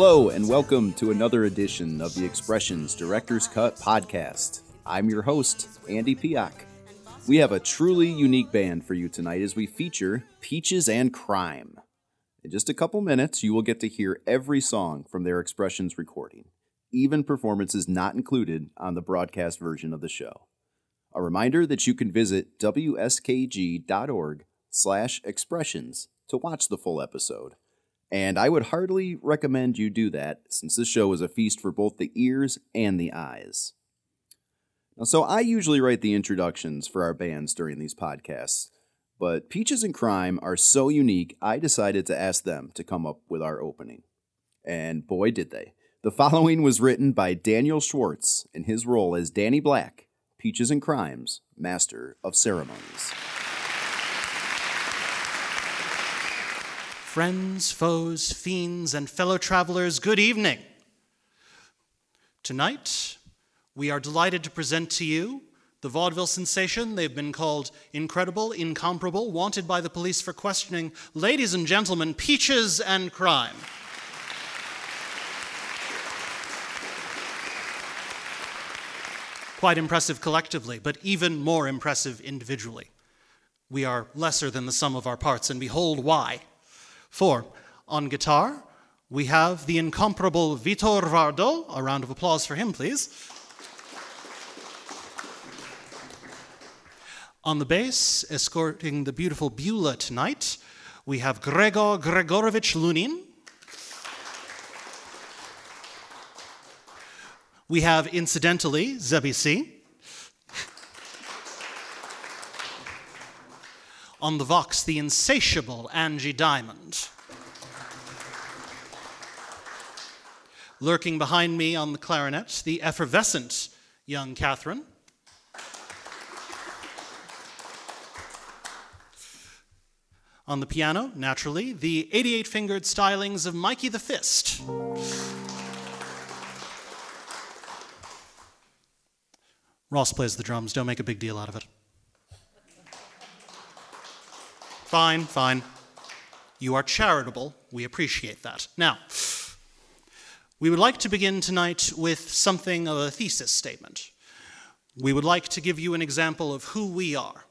Hello, and welcome to another edition of the Expressions Director's Cut podcast. I'm your host, Andy Piak. We have a truly unique band for you tonight as we feature Peaches and Crime. In just a couple minutes, you will get to hear every song from their Expressions recording, even performances not included on the broadcast version of the show. A reminder that you can visit wskg.org slash expressions to watch the full episode. And I would heartily recommend you do that since this show is a feast for both the ears and the eyes. Now, so I usually write the introductions for our bands during these podcasts, but Peaches and Crime are so unique, I decided to ask them to come up with our opening. And boy, did they. The following was written by Daniel Schwartz in his role as Danny Black, Peaches and Crime's Master of Ceremonies. Friends, foes, fiends, and fellow travelers, good evening. Tonight, we are delighted to present to you the vaudeville sensation. They've been called incredible, incomparable, wanted by the police for questioning. Ladies and gentlemen, Peaches and Crime. Quite impressive collectively, but even more impressive individually. We are lesser than the sum of our parts, and behold why. For on guitar, we have the incomparable Vitor Vardo. A round of applause for him, please. On the bass, escorting the beautiful Beulah tonight, we have Gregor Gregorovich Lunin. We have, incidentally, Zebisi. On the Vox, the insatiable Angie Diamond. Lurking behind me on the clarinet, the effervescent young Catherine. On the piano, naturally, the 88 fingered stylings of Mikey the Fist. Ross plays the drums, don't make a big deal out of it. Fine, fine. You are charitable. We appreciate that. Now, we would like to begin tonight with something of a thesis statement. We would like to give you an example of who we are.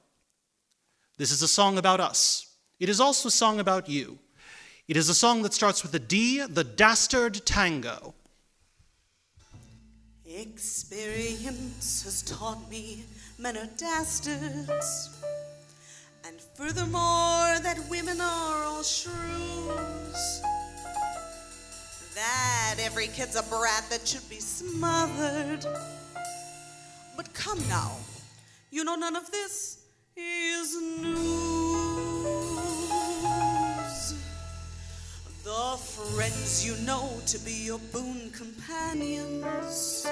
This is a song about us. It is also a song about you. It is a song that starts with a D, the Dastard Tango. Experience has taught me men are dastards. And furthermore, that women are all shrews. That every kid's a brat that should be smothered. But come now, you know none of this is news. The friends you know to be your boon companions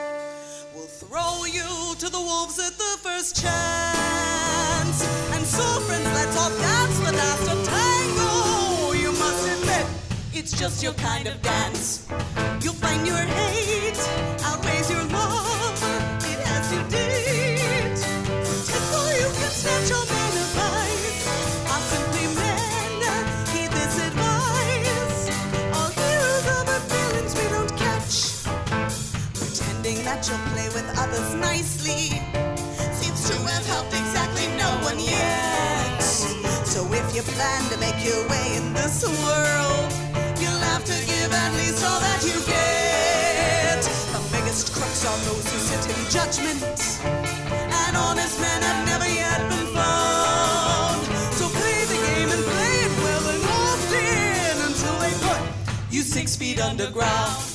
will throw you to the wolves at the first chance. And so, friends, let's all dance the dance of tango. You must admit, it's just your kind of dance. You'll find your hate outweighs your love. It has you deed. Tango, you can snatch your man advice. Are simply men. Heed this advice. All heroes our feelings we don't catch pretending that you'll play with others nicely one yet. So if you plan to make your way in this world, you'll have to give at least all that you get. The biggest crooks are those who sit in judgment, and honest men have never yet been found. So play the game and play it well and often until they put you six feet underground.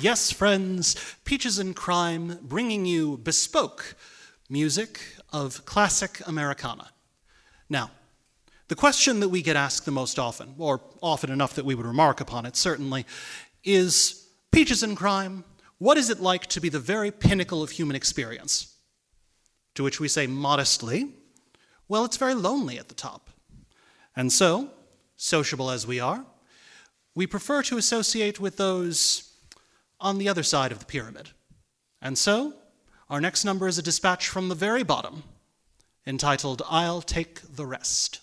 Yes, friends, Peaches and Crime bringing you bespoke music of classic Americana. Now, the question that we get asked the most often, or often enough that we would remark upon it certainly, is Peaches and Crime, what is it like to be the very pinnacle of human experience? To which we say modestly, well, it's very lonely at the top. And so, sociable as we are, we prefer to associate with those on the other side of the pyramid. And so, our next number is a dispatch from the very bottom entitled I'll Take the Rest.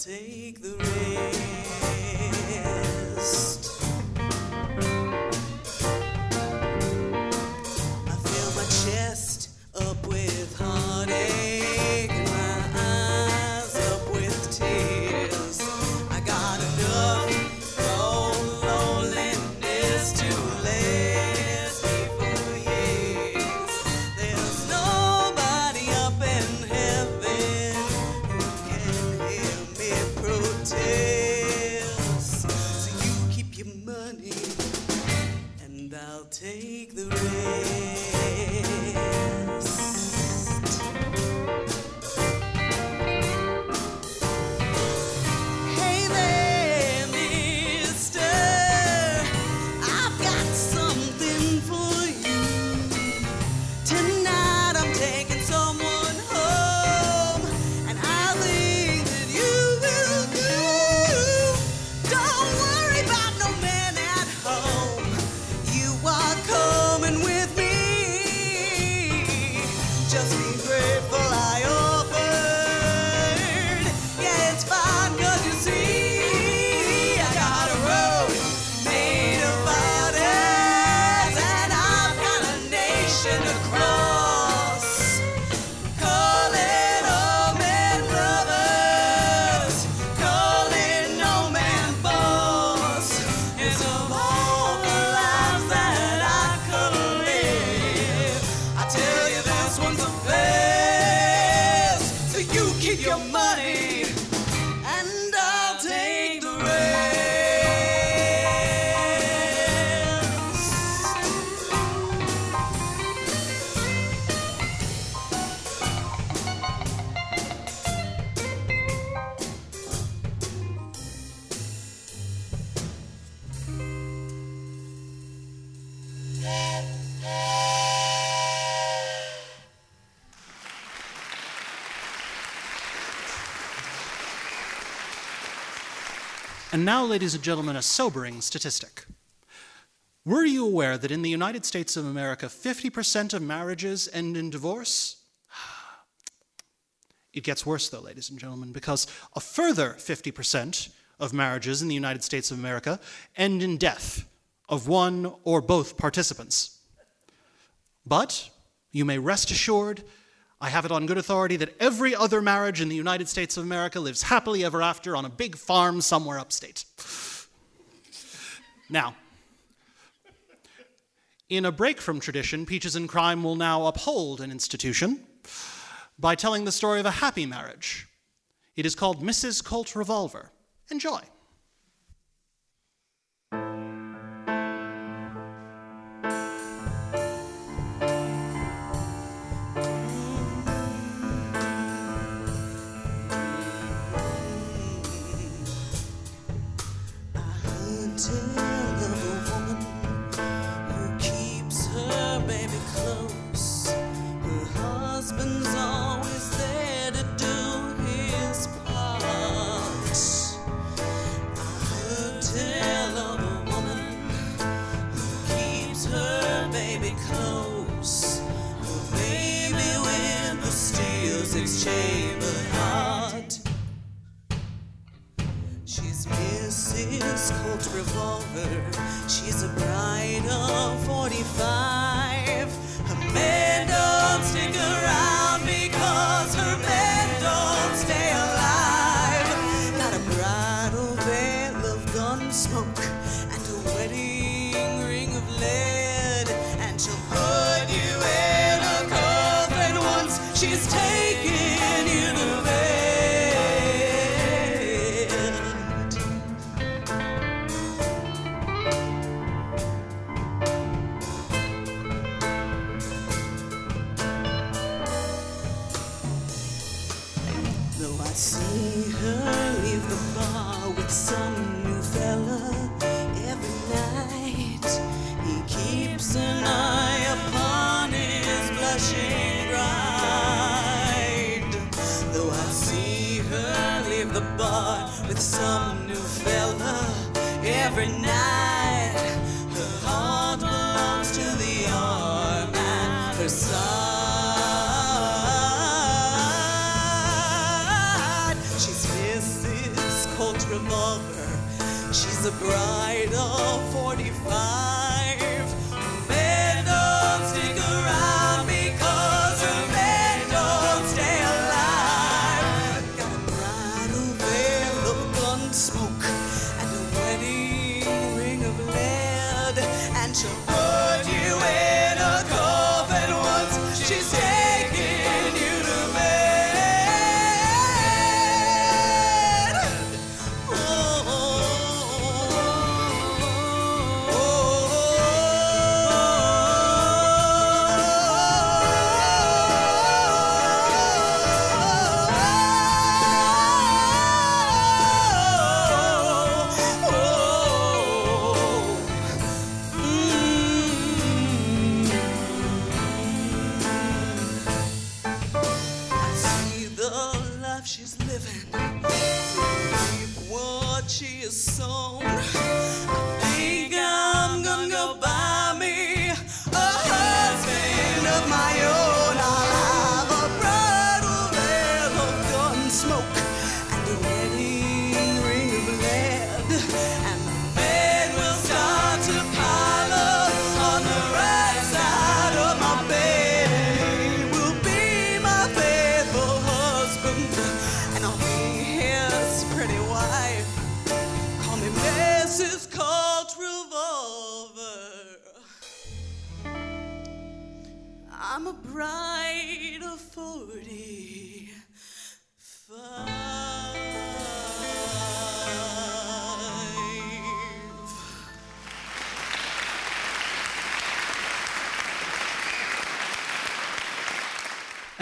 Take the now, ladies and gentlemen, a sobering statistic. Were you aware that in the United States of America, 50% of marriages end in divorce? It gets worse, though, ladies and gentlemen, because a further 50% of marriages in the United States of America end in death of one or both participants. But you may rest assured, I have it on good authority, that every other marriage in the United States of America lives happily ever after on a big farm somewhere upstate. Now, in a break from tradition, Peaches and Crime will now uphold an institution by telling the story of a happy marriage. It is called Mrs. Colt Revolver. Enjoy.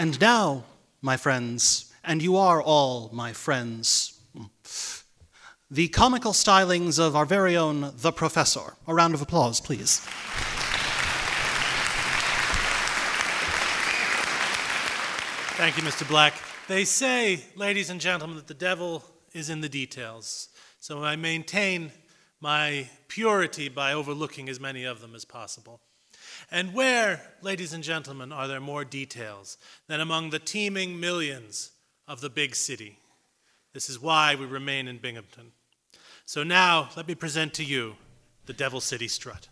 And now, my friends, and you are all my friends, the comical stylings of our very own The Professor. A round of applause, please. Thank you, Mr. Black. They say, ladies and gentlemen, that the devil is in the details. So I maintain my purity by overlooking as many of them as possible. And where, ladies and gentlemen, are there more details than among the teeming millions of the big city? This is why we remain in Binghamton. So now, let me present to you the Devil City Strut.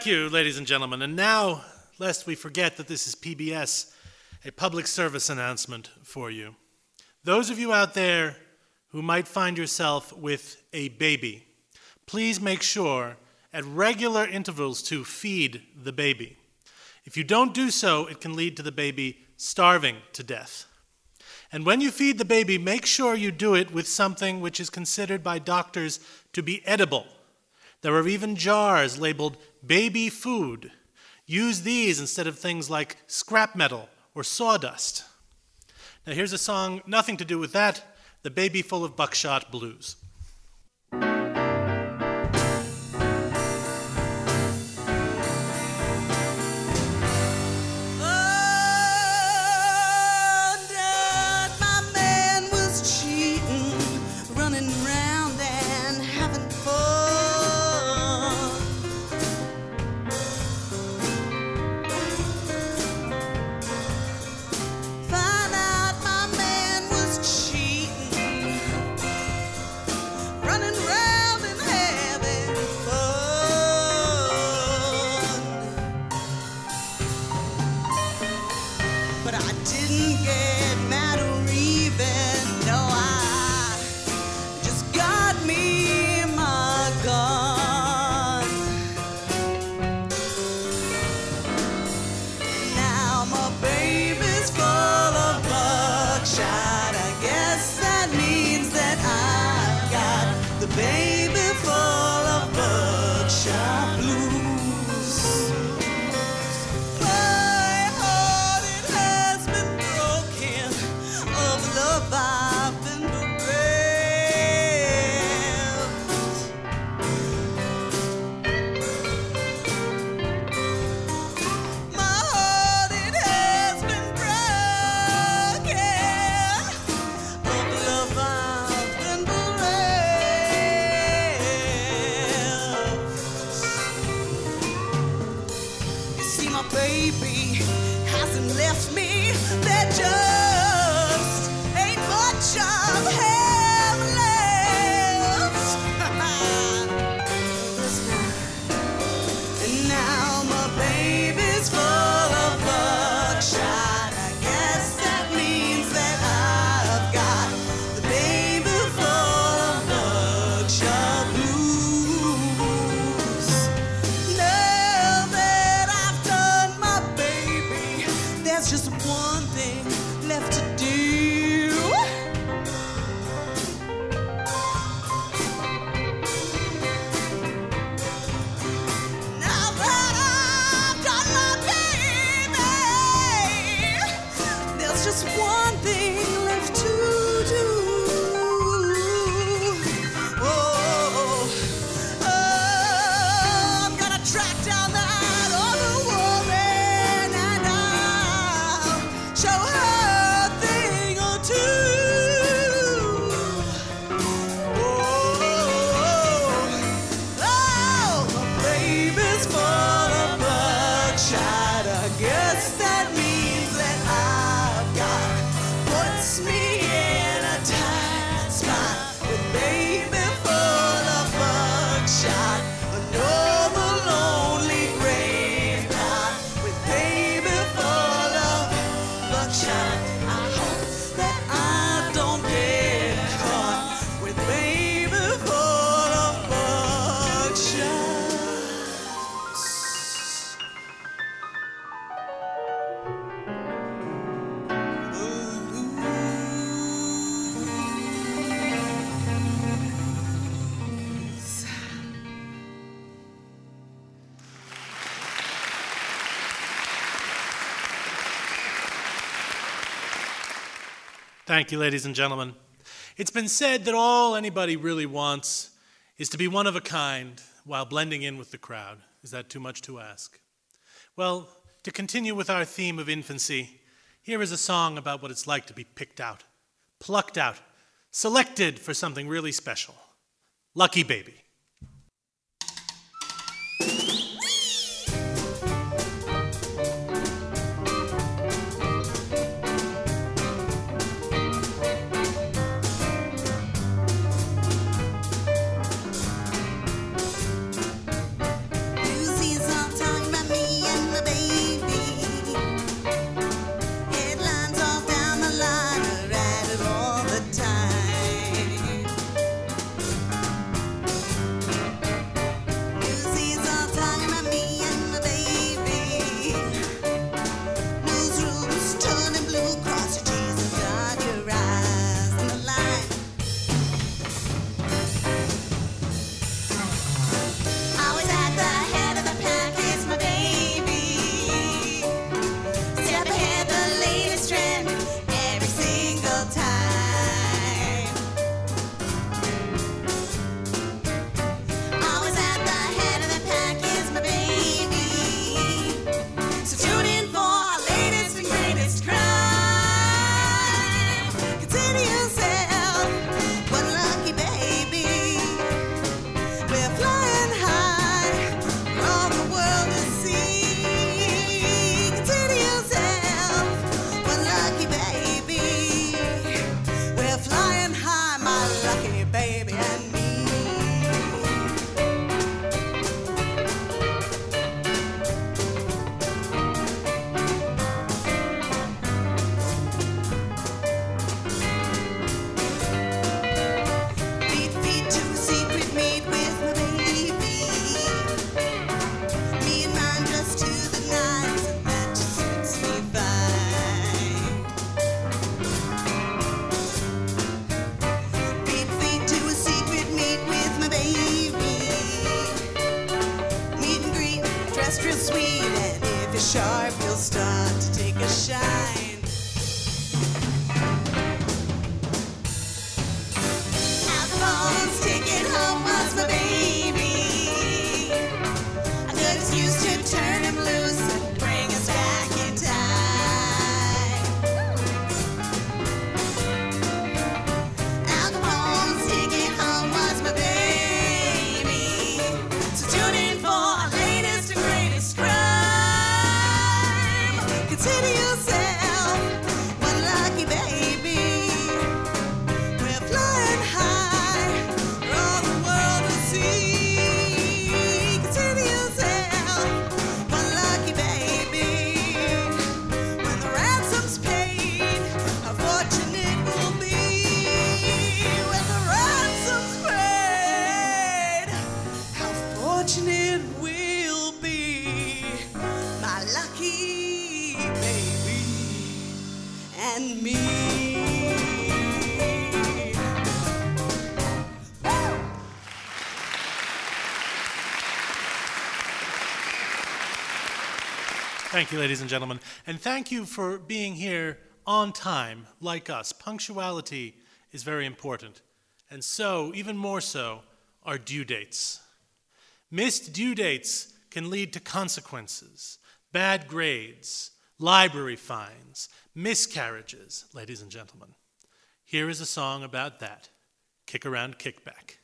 Thank you, ladies and gentlemen. And now, lest we forget that this is PBS, a public service announcement for you. Those of you out there who might find yourself with a baby, please make sure at regular intervals to feed the baby. If you don't do so, it can lead to the baby starving to death. And when you feed the baby, make sure you do it with something which is considered by doctors to be edible. There are even jars labeled baby food. Use these instead of things like scrap metal or sawdust. Now, here's a song, nothing to do with that The Baby Full of Buckshot Blues. Thank you, ladies and gentlemen. It's been said that all anybody really wants is to be one of a kind while blending in with the crowd. Is that too much to ask? Well, to continue with our theme of infancy, here is a song about what it's like to be picked out, plucked out, selected for something really special. Lucky Baby. fortunate will be my lucky baby and me. Thank you, ladies and gentlemen. And thank you for being here on time, like us. Punctuality is very important. And so, even more so, are due dates. Missed due dates can lead to consequences, bad grades, library fines, miscarriages, ladies and gentlemen. Here is a song about that Kick Around Kickback.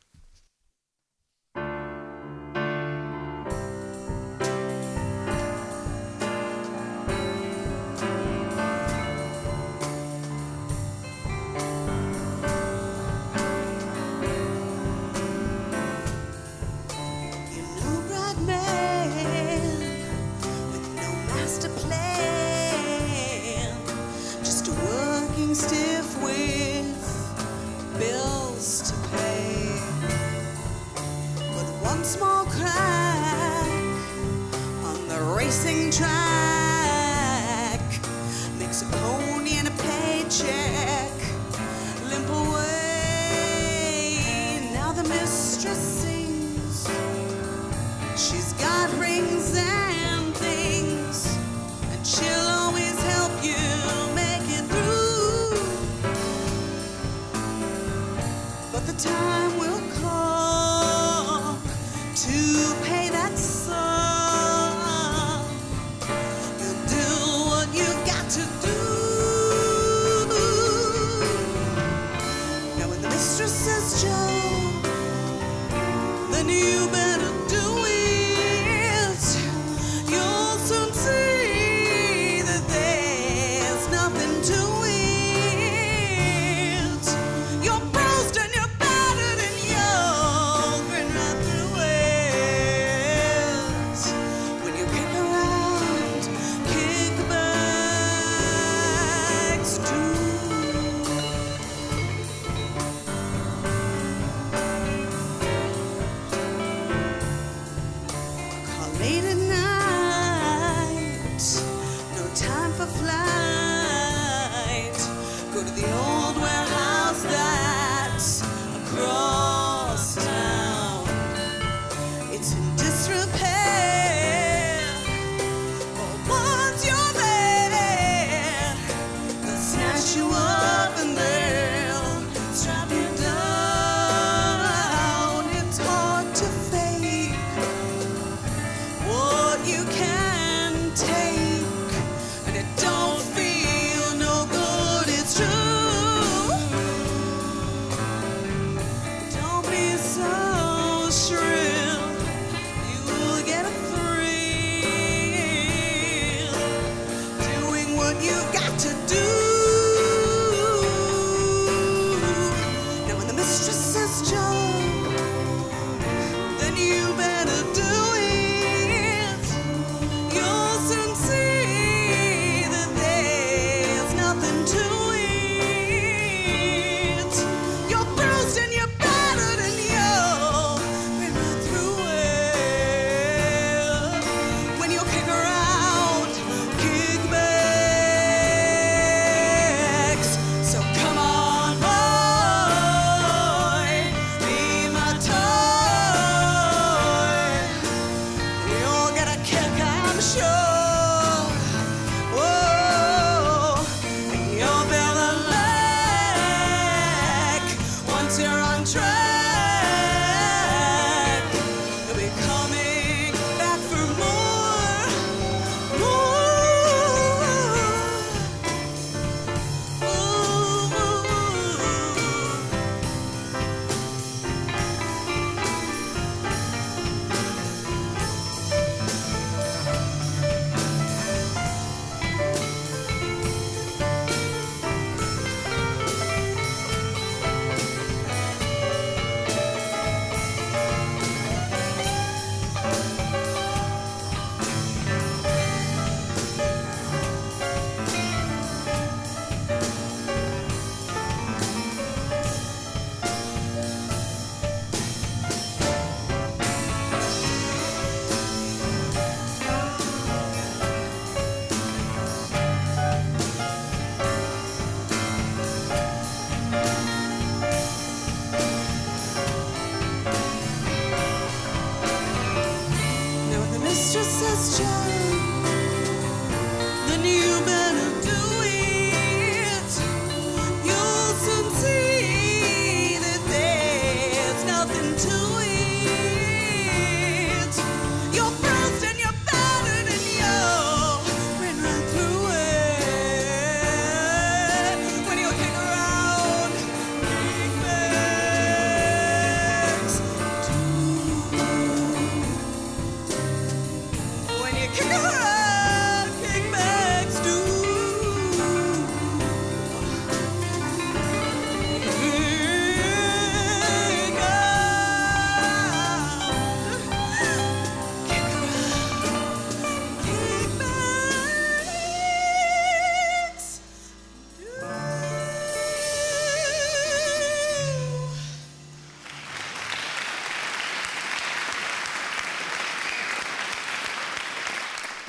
切。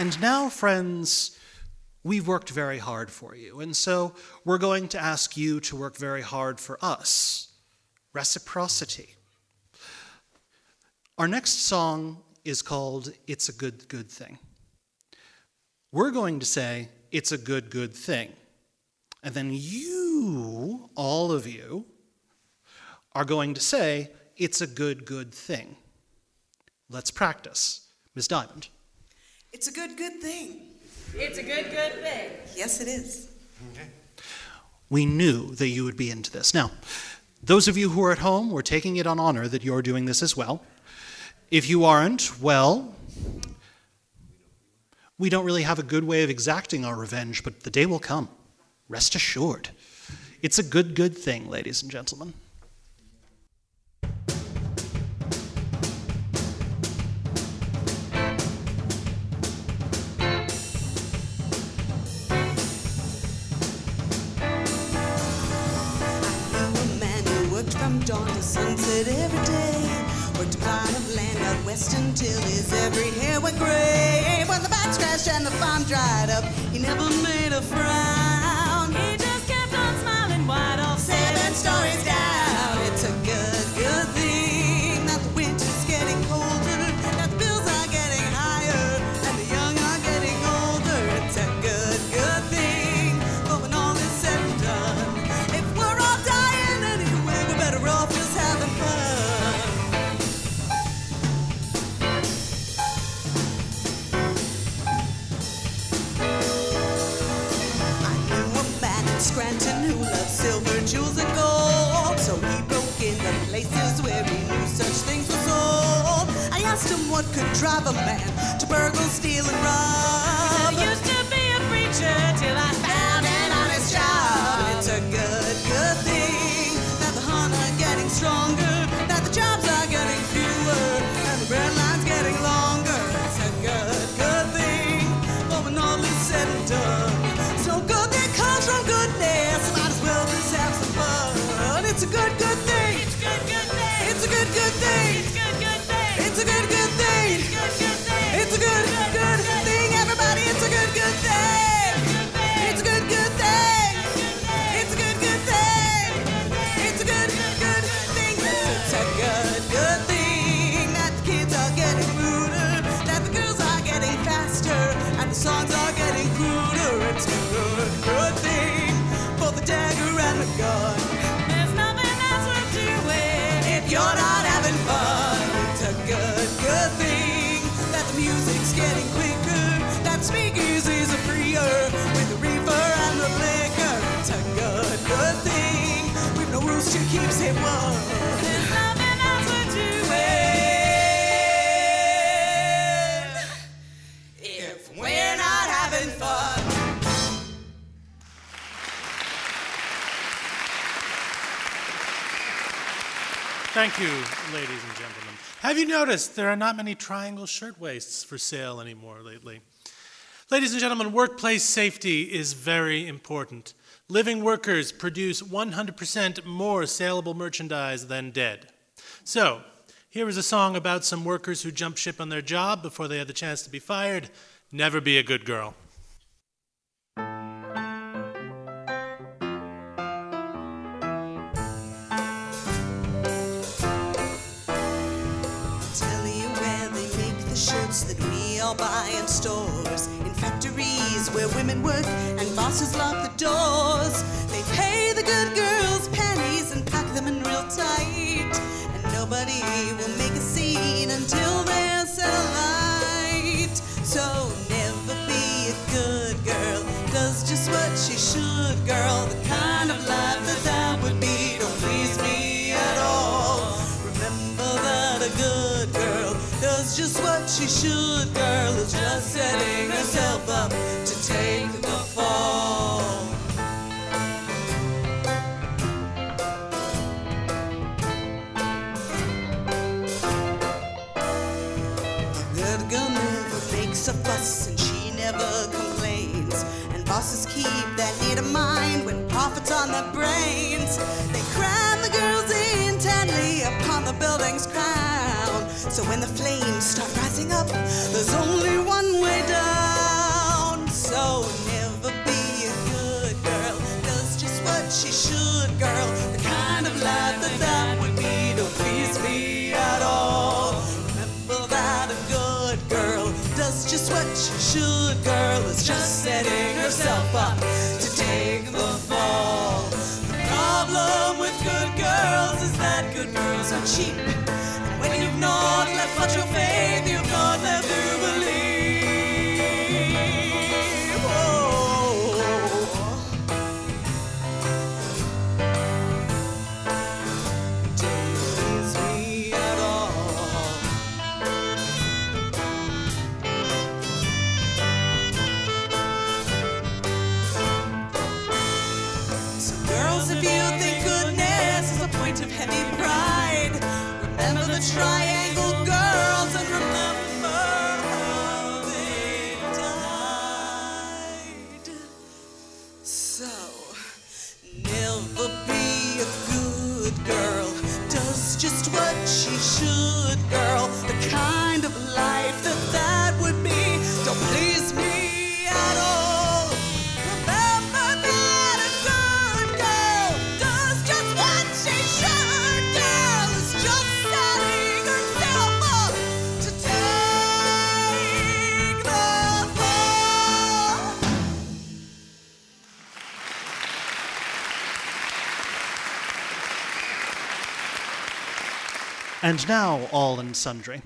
And now, friends, we've worked very hard for you, and so we're going to ask you to work very hard for us. Reciprocity. Our next song is called It's a Good, Good Thing. We're going to say, It's a good, good thing. And then you, all of you, are going to say, It's a good, good thing. Let's practice. Ms. Diamond. It's a good, good thing. It's a good, good thing. Yes, it is. Okay. We knew that you would be into this. Now, those of you who are at home, we're taking it on honor that you're doing this as well. If you aren't, well, we don't really have a good way of exacting our revenge, but the day will come. Rest assured. It's a good, good thing, ladies and gentlemen. sunset every day. Worked a plot of land out west until his every hair went gray. When the bats crashed and the farm dried up, he never made a frown. He just kept on smiling wide off. Seven stories down. asked him what could drive a man to burgle, steal, and rob. I used to be a preacher till I Thank you, ladies and gentlemen. Have you noticed there are not many triangle shirtwaists for sale anymore lately? Ladies and gentlemen, workplace safety is very important. Living workers produce 100% more saleable merchandise than dead. So, here is a song about some workers who jumped ship on their job before they had the chance to be fired. Never be a good girl. horses lock the doors. So when the flames start rising up, there's only one way down. So never be a good girl. Does just what she should, girl. The kind of life that that would be don't please me at all. Remember that a good girl does just what she should, girl. Is just setting herself up to take the fall. The problem with good girls is that good girls are cheap. Now, all and sundry.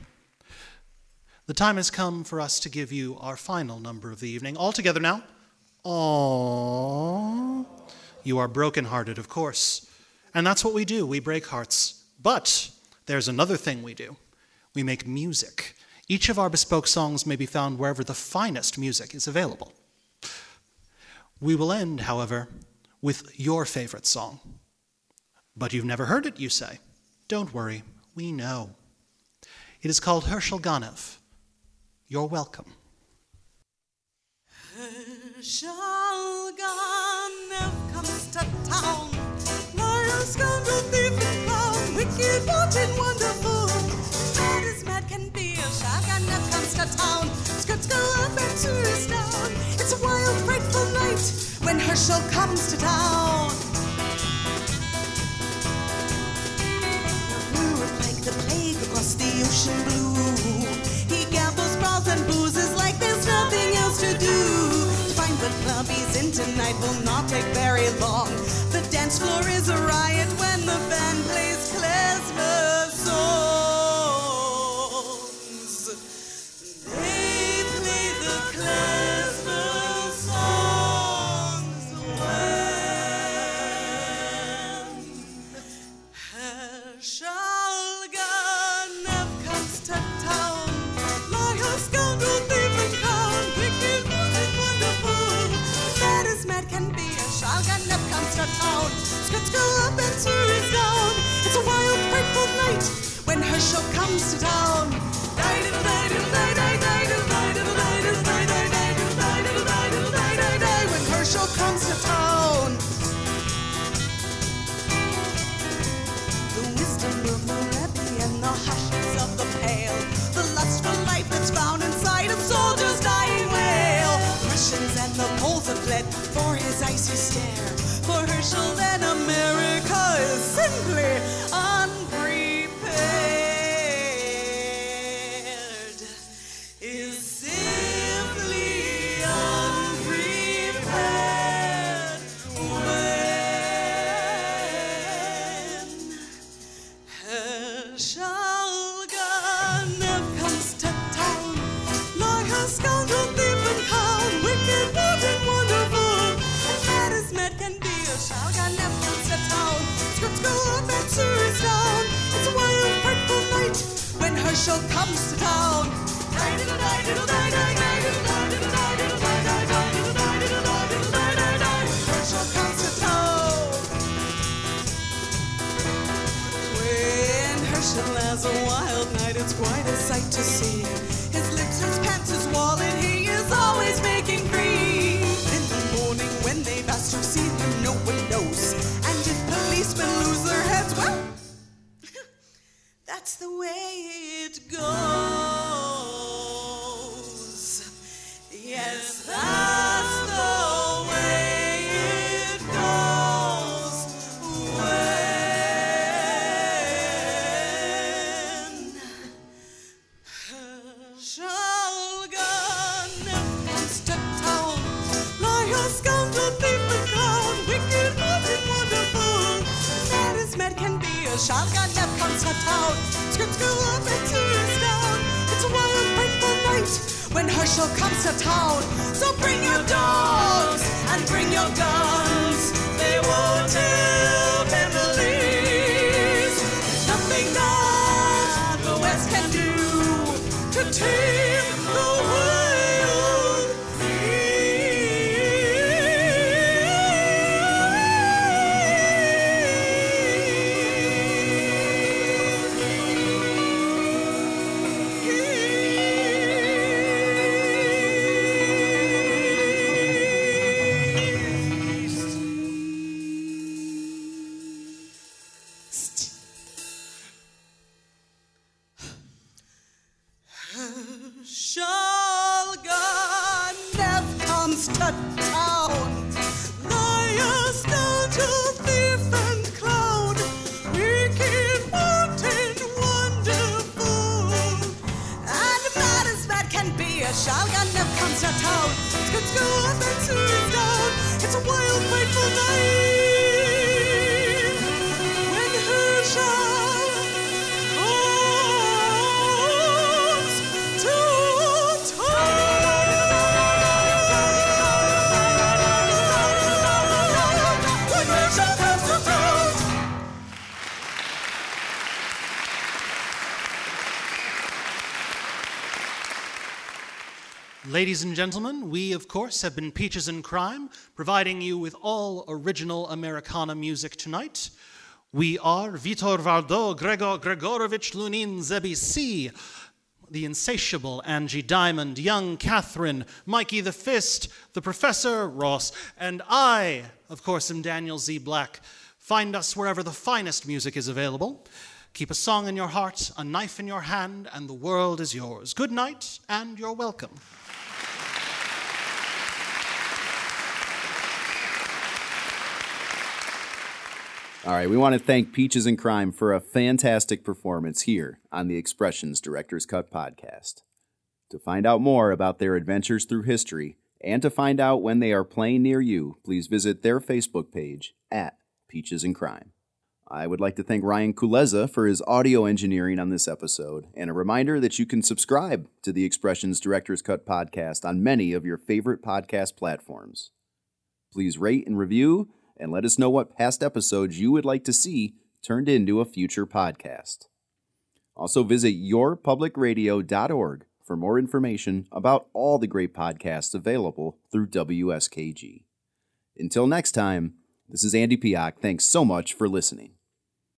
The time has come for us to give you our final number of the evening. All together now. Aww. You are brokenhearted, of course. And that's what we do. We break hearts. But there's another thing we do. We make music. Each of our bespoke songs may be found wherever the finest music is available. We will end, however, with your favorite song. But you've never heard it, you say. Don't worry, we know. It is called Herschel Ganev. You're welcome. Herschel Ganev comes to town. Liar, scoundrel, thief, and clown. Wicked, wanton, wonderful. Mad as mad can be. Herschel Ganev comes to town. Skirts go up and tourists down. It's a wild, frightful night when Herschel comes to town. The plague across the ocean blue. He gambles, brawls, and boozes like there's nothing else to do. To find what club he's in tonight will not take very long. The dance floor is a riot when the band plays klezmer To town. Skirts go up and. It's a wild, frightful night when Herschel comes to town. When Ganev comes to town. Liar, scoundrel, thief, and clown. Wicked, wonderful. And as mad can be. Herschel Ganev comes to town. Down. It's a wild, frightful night when Herschel comes to town. Has a wild night, it's quite a sight to see. His lips, his pants, his wallet, he is always making free. In the morning when they've asked to see him, no one knows. And if policemen lose their heads, well, that's the way it goes. Herschel comes to town. So bring your dogs and bring your guns. Ladies and gentlemen, we, of course, have been Peaches and Crime, providing you with all original Americana music tonight. We are Vitor Vardo, Gregor Gregorovich Lunin Zebisi, the insatiable Angie Diamond, young Catherine, Mikey the Fist, the Professor Ross, and I, of course, am Daniel Z. Black. Find us wherever the finest music is available. Keep a song in your heart, a knife in your hand, and the world is yours. Good night, and you're welcome. All right, we want to thank Peaches and Crime for a fantastic performance here on the Expressions Director's Cut podcast. To find out more about their adventures through history and to find out when they are playing near you, please visit their Facebook page at Peaches and Crime. I would like to thank Ryan Kuleza for his audio engineering on this episode, and a reminder that you can subscribe to the Expressions Director's Cut podcast on many of your favorite podcast platforms. Please rate and review and let us know what past episodes you would like to see turned into a future podcast. Also, visit yourpublicradio.org for more information about all the great podcasts available through WSKG. Until next time, this is Andy Piak. Thanks so much for listening.